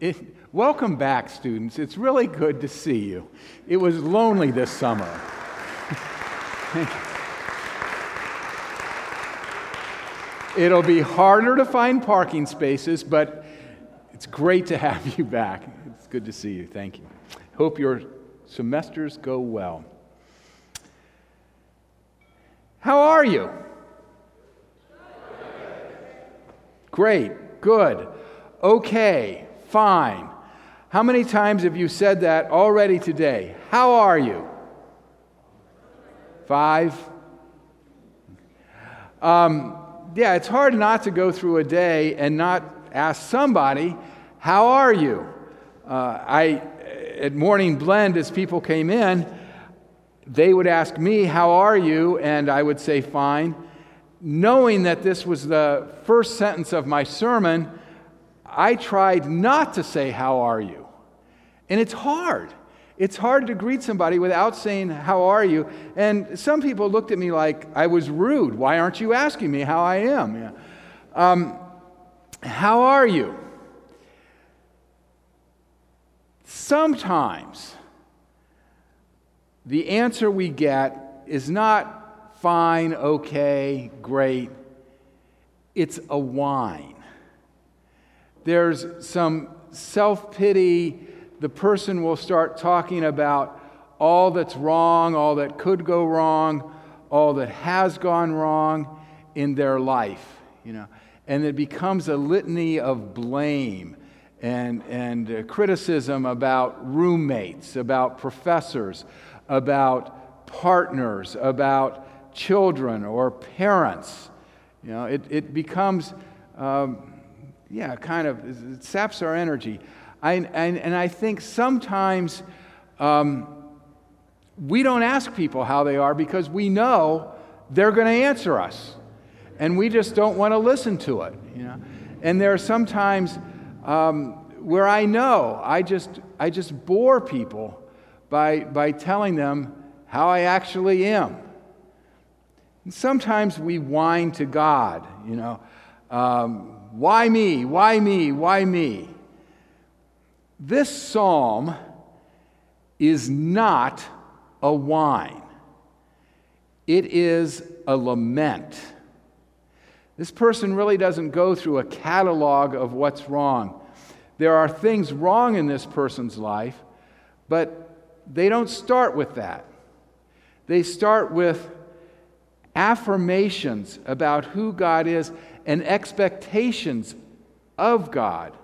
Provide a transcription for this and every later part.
it, welcome back, students. It's really good to see you. It was lonely this summer. It'll be harder to find parking spaces, but it's great to have you back. It's good to see you. Thank you. Hope your semesters go well. How are you? Great, good, okay, fine. How many times have you said that already today? How are you? Five? Um, yeah, it's hard not to go through a day and not ask somebody, How are you? Uh, I, at Morning Blend, as people came in, they would ask me, How are you? And I would say, Fine. Knowing that this was the first sentence of my sermon, I tried not to say, How are you? And it's hard. It's hard to greet somebody without saying, How are you? And some people looked at me like I was rude. Why aren't you asking me how I am? Yeah. Um, how are you? Sometimes the answer we get is not fine, okay, great. It's a whine. There's some self pity. The person will start talking about all that's wrong, all that could go wrong, all that has gone wrong in their life, you know. And it becomes a litany of blame and, and uh, criticism about roommates, about professors, about partners, about children or parents. You know, it, it becomes, um, yeah, kind of, it saps our energy. I, and, and I think sometimes um, we don't ask people how they are because we know they're going to answer us. And we just don't want to listen to it. You know? And there are sometimes um, where I know I just, I just bore people by, by telling them how I actually am. And sometimes we whine to God, you know, um, why me? Why me? Why me? This psalm is not a whine, it is a lament. This person really doesn't go through a catalog of what's wrong. There are things wrong in this person's life, but they don't start with that. They start with affirmations about who God is and expectations of God.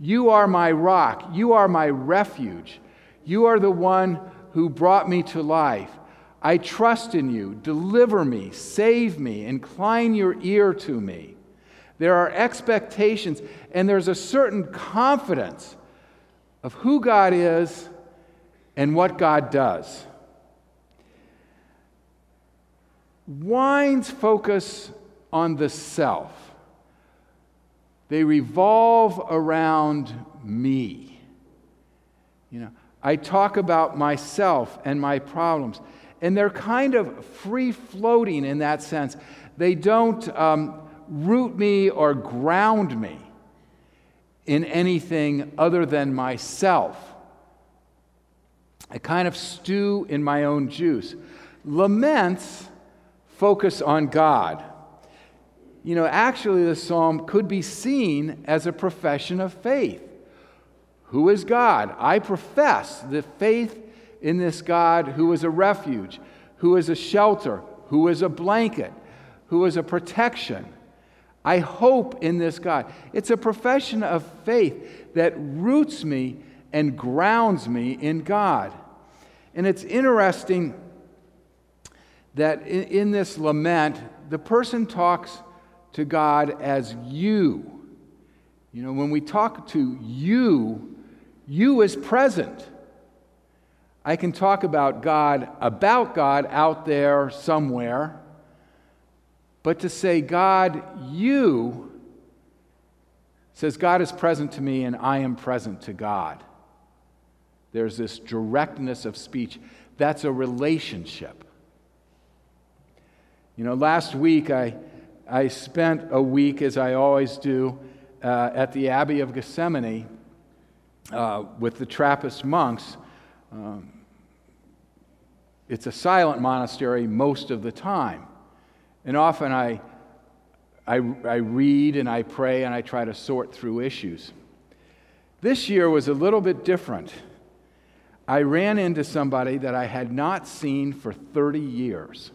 You are my rock. You are my refuge. You are the one who brought me to life. I trust in you. Deliver me, save me, incline your ear to me. There are expectations, and there's a certain confidence of who God is and what God does. Whines focus on the self, they revolve around me. You know, I talk about myself and my problems, and they're kind of free floating in that sense. They don't um, root me or ground me in anything other than myself. I kind of stew in my own juice. Laments focus on God. You know, actually, the psalm could be seen as a profession of faith. Who is God? I profess the faith in this God who is a refuge, who is a shelter, who is a blanket, who is a protection. I hope in this God. It's a profession of faith that roots me and grounds me in God. And it's interesting that in, in, this lament, the person talks to God as you. You know, when we talk to you, you is present. I can talk about God, about God out there somewhere, but to say, God, you, says, God is present to me and I am present to God. There's this directness of speech. That's a relationship. You know, last week I, I spent a week, as I always do, uh, at the Abbey of Gethsemani uh, with the Trappist monks. Um, it's a silent monastery most of the time. And often I, I, I read and I pray and I try to sort through issues. This year was a little bit different. I ran into somebody that I had not seen for 30 years.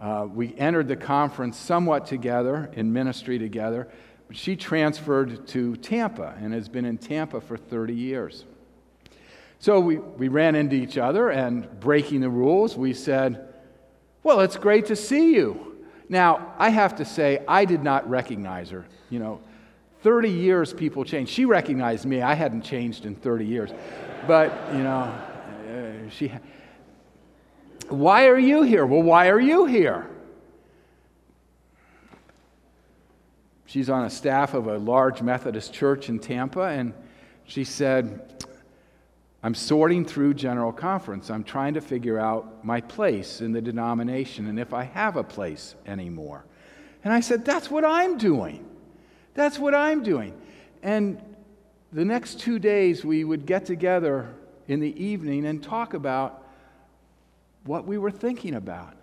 Uh, we entered the conference somewhat together, in ministry together, but she transferred to Tampa and has been in Tampa for 30 years. So we, we ran into each other, and breaking the rules, we said, Well, it's great to see you. Now, I have to say, I did not recognize her. You know, 30 years people change. She recognized me. I hadn't changed in 30 years. But, you know, uh, she. Why are you here? Well, why are you here? She's on a staff of a large Methodist church in Tampa, and she said, I'm sorting through General Conference. I'm trying to figure out my place in the denomination and if I have a place anymore. And I said, That's what I'm doing. That's what I'm doing. And the next two days, we would get together in the evening and talk about what we were thinking about.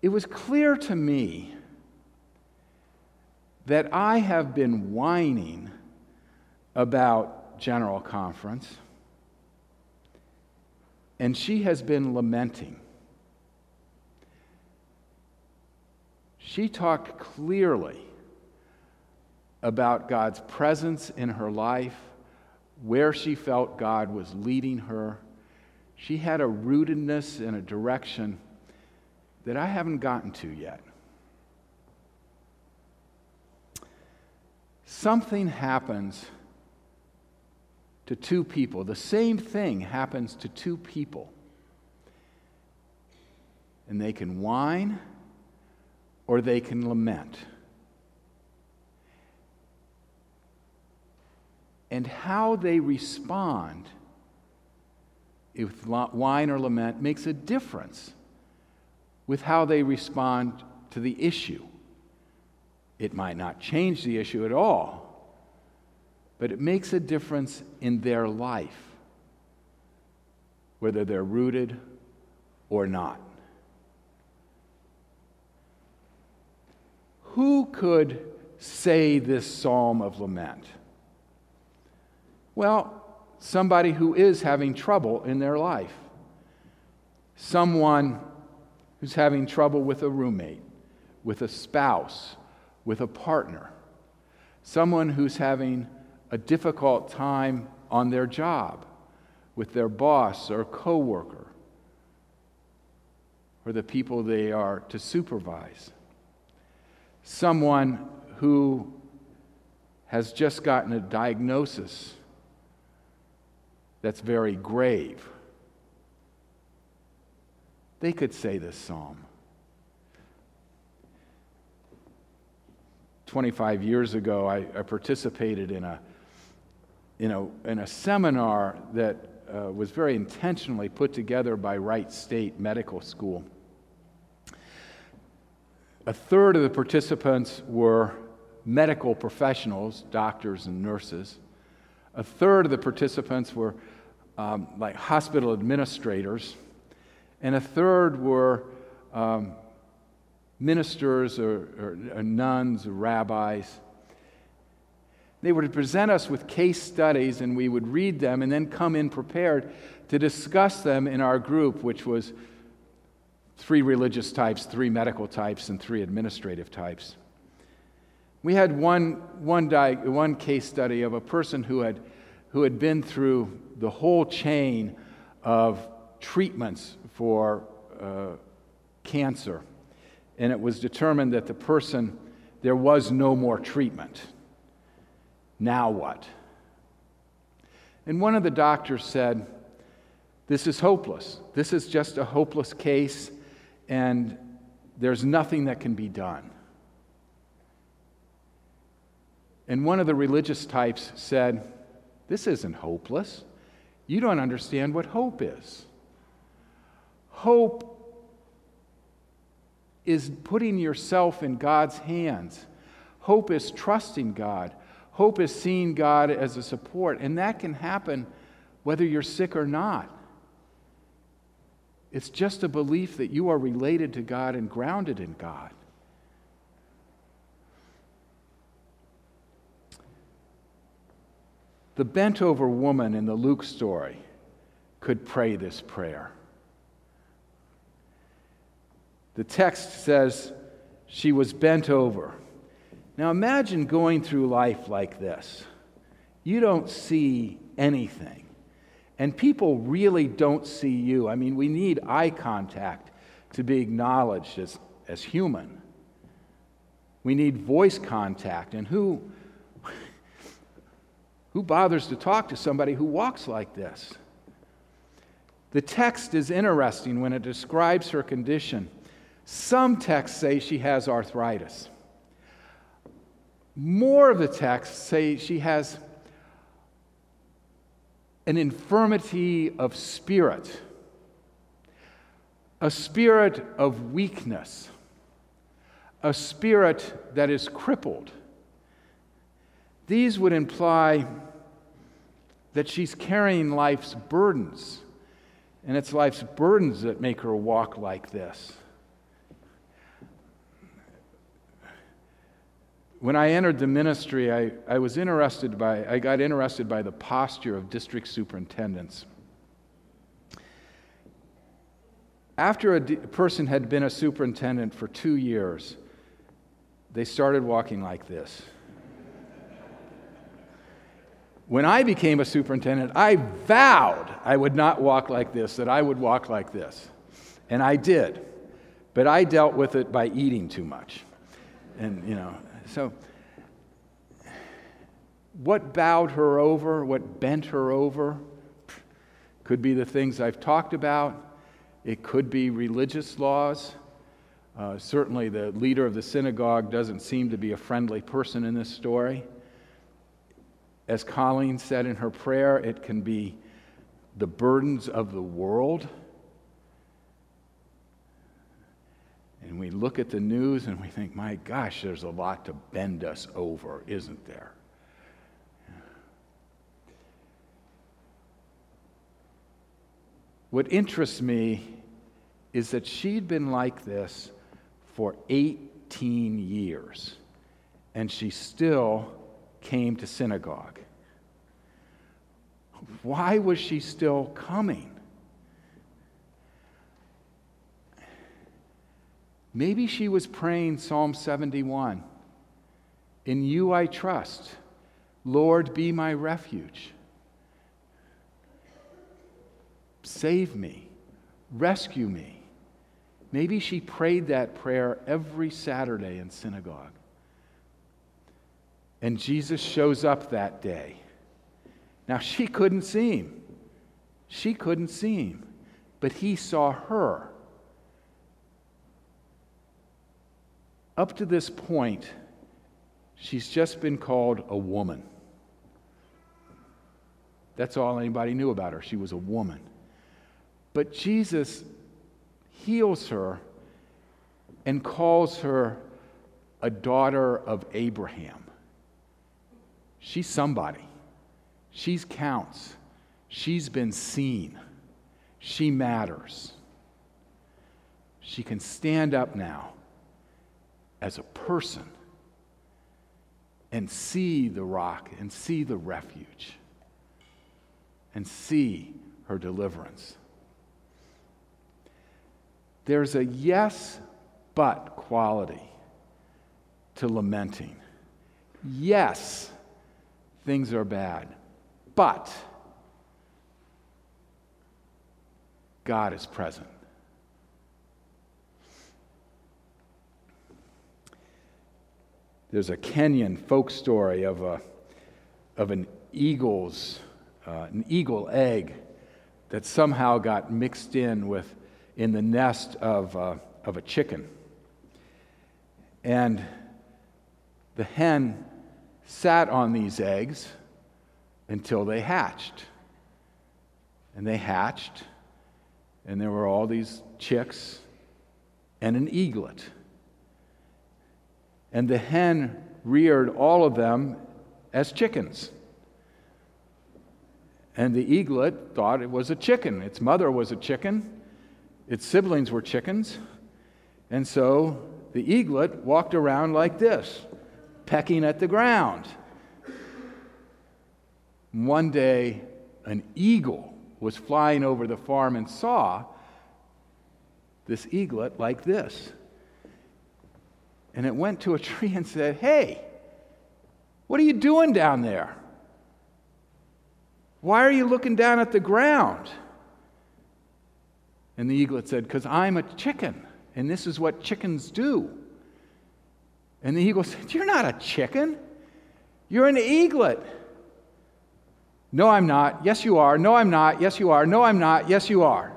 It was clear to me that I have been whining about General Conference, and she has been lamenting. She talked clearly about God's presence in her life, where she felt God was leading her she had a rootedness and a direction that I haven't gotten to yet. Something happens to two people. The same thing happens to two people. And they can whine or they can lament. And how they respond with whine or lament makes a difference with how they respond to the issue. It might not change the issue at all, but it makes a difference in their life, whether they're rooted or not. Who could say this psalm of lament? Well, somebody who is having trouble in their life, someone who's having trouble with a roommate, with a spouse, with a partner, someone who's having a difficult time on their job with their boss or coworker or the people they are to supervise. Someone who has just gotten a diagnosis that's very grave. They could say this psalm. 25 years ago, I, I participated in a, in, a, in a seminar that uh, was very intentionally put together by Wright State Medical School. A third of the participants were medical professionals, doctors and nurses. A third of the participants were um, like hospital administrators, and a third were um, ministers or, or, or nuns or rabbis. They were to present us with case studies, and we would read them and then come in prepared to discuss them in our group, which was three religious types, three medical types, and three administrative types. We had one, one, di- one case study of a person who had, who had been through the whole chain of treatments for uh, cancer. And it was determined that the person, there was no more treatment. Now what? And one of the doctors said, This is hopeless. This is just a hopeless case, and there's nothing that can be done. And one of the religious types said, This isn't hopeless. You don't understand what hope is. Hope is putting yourself in God's hands. Hope is trusting God. Hope is seeing God as a support. And that can happen whether you're sick or not. It's just a belief that you are related to God and grounded in God. The bent over woman in the Luke story could pray this prayer. The text says she was bent over. Now imagine going through life like this. You don't see anything, and people really don't see you. I mean, we need eye contact to be acknowledged as, as human. We need voice contact, and who, who bothers to talk to somebody who walks like this? The text is interesting when it describes her condition. Some texts say she has arthritis. More of the texts say she has an infirmity of spirit, a spirit of weakness, a spirit that is crippled. These would imply that she's carrying life's burdens, and it's life's burdens that make her walk like this. when I entered the ministry, I, I was interested by, I got interested by the posture of district superintendents. After a d- person had been a superintendent for two years, they started walking like this. When I became a superintendent, I vowed I would not walk like this, that I would walk like this. And I did. But I dealt with it by eating too much. And, you know, so, what bowed her over, what bent her over, could be the things I've talked about. It could be religious laws. Uh, certainly, the leader of the synagogue doesn't seem to be a friendly person in this story. As Colleen said in her prayer, it can be the burdens of the world And we look at the news and we think, my gosh, there's a lot to bend us over, isn't there? What interests me is that she'd been like this for 18 years, and she still came to synagogue. Why was she still coming? Maybe she was praying Psalm 71 In you I trust. Lord, be my refuge. Save me. Rescue me. Maybe she prayed that prayer every Saturday in synagogue. And Jesus shows up that day. Now, she couldn't see him. She couldn't see him. But he saw her. Up to this point, she's just been called a woman. That's all anybody knew about her. She was a woman. But Jesus heals her and calls her a daughter of Abraham. She's somebody. She's counts. She's been seen. She matters. She can stand up now as a person and see the rock and see the refuge and see her deliverance. There's a yes, but quality to lamenting. Yes, things are bad, but God is present. There's a Kenyan folk story of, a, of an eagle's, uh, an eagle egg that somehow got mixed in with in the nest of, uh, of a chicken. And the hen sat on these eggs until they hatched. And they hatched, and there were all these chicks and an eaglet. And the hen reared all of them as chickens. And the eaglet thought it was a chicken. Its mother was a chicken, its siblings were chickens. And so the eaglet walked around like this, pecking at the ground. One day, an eagle was flying over the farm and saw this eaglet like this. And it went to a tree and said, Hey, what are you doing down there? Why are you looking down at the ground? And the eaglet said, Because I'm a chicken, and this is what chickens do. And the eagle said, You're not a chicken, you're an eaglet. No, I'm not. Yes, you are. No, I'm not. Yes, you are. No, I'm not. Yes, you are.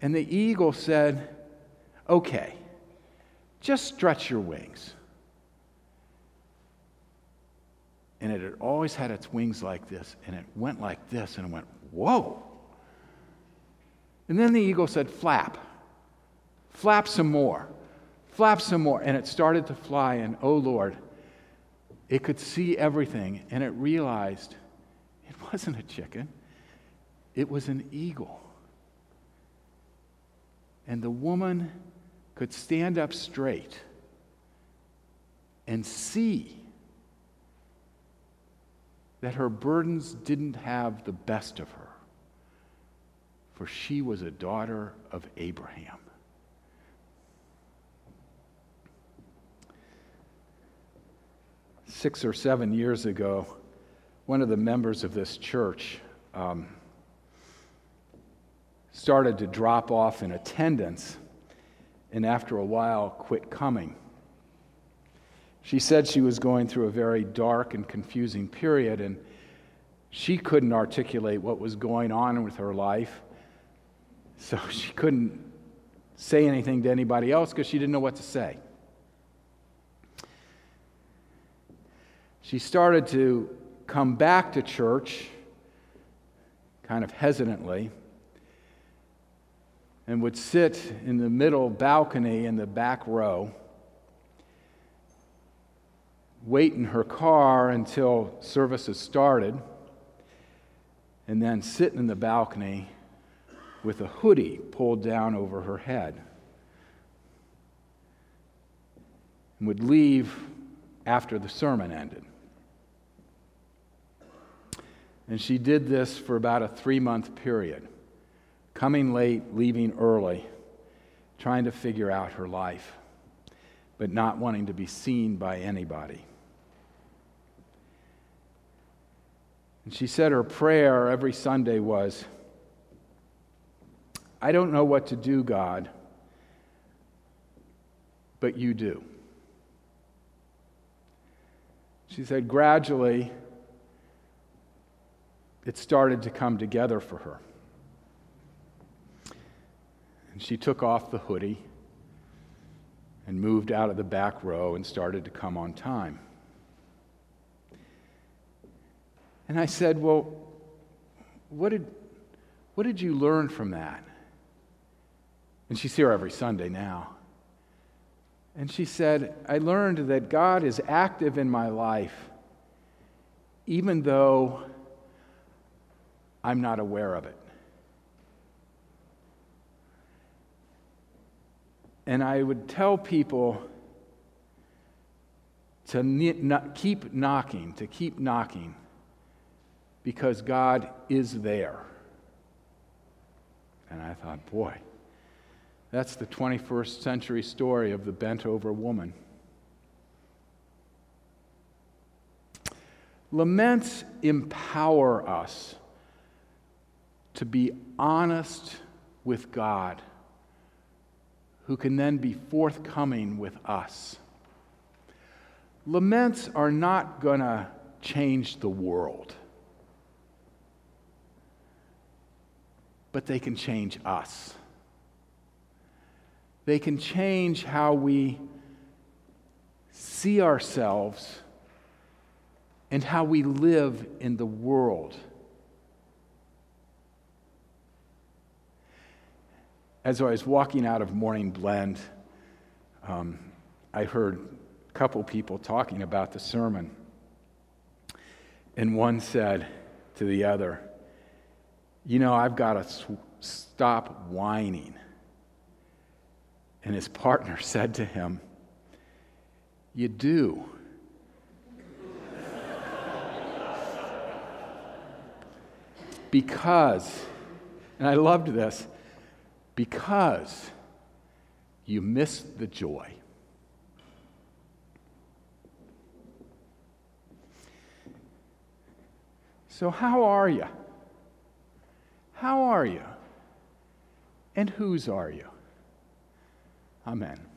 And the eagle said, Okay, just stretch your wings. And it had always had its wings like this, and it went like this, and it went, Whoa. And then the eagle said, Flap. Flap some more. Flap some more. And it started to fly, and oh Lord, it could see everything, and it realized it wasn't a chicken, it was an eagle. And the woman could stand up straight and see that her burdens didn't have the best of her, for she was a daughter of Abraham. Six or seven years ago, one of the members of this church um, started to drop off in attendance and after a while quit coming. She said she was going through a very dark and confusing period, and she couldn't articulate what was going on with her life. So she couldn't say anything to anybody else because she didn't know what to say. She started to come back to church kind of hesitantly and would sit in the middle balcony in the back row, wait in her car until services started, and then sit in the balcony with a hoodie pulled down over her head. And would leave after the sermon ended. And she did this for about a three month period coming late, leaving early, trying to figure out her life, but not wanting to be seen by anybody. And she said her prayer every Sunday was, I don't know what to do, God, but you do. She said gradually it started to come together for her. And she took off the hoodie and moved out of the back row and started to come on time. And I said, Well, what did, what did you learn from that? And she's here every Sunday now. And she said, I learned that God is active in my life, even though I'm not aware of it. And I would tell people to keep knocking, to keep knocking, because God is there. And I thought, boy, that's the 21st century story of the bent over woman. Laments empower us to be honest with God who can then be forthcoming with us. Laments are not going to change the world, but they can change us. They can change how we see ourselves and how we live in the world. As I was walking out of Morning Blend, um, I heard a couple people talking about the sermon. And one said to the other, You know, I've got to sw- stop whining. And his partner said to him, You do. because, and I loved this, because you miss the joy. So, how are you? How are you? And whose are you? Amen.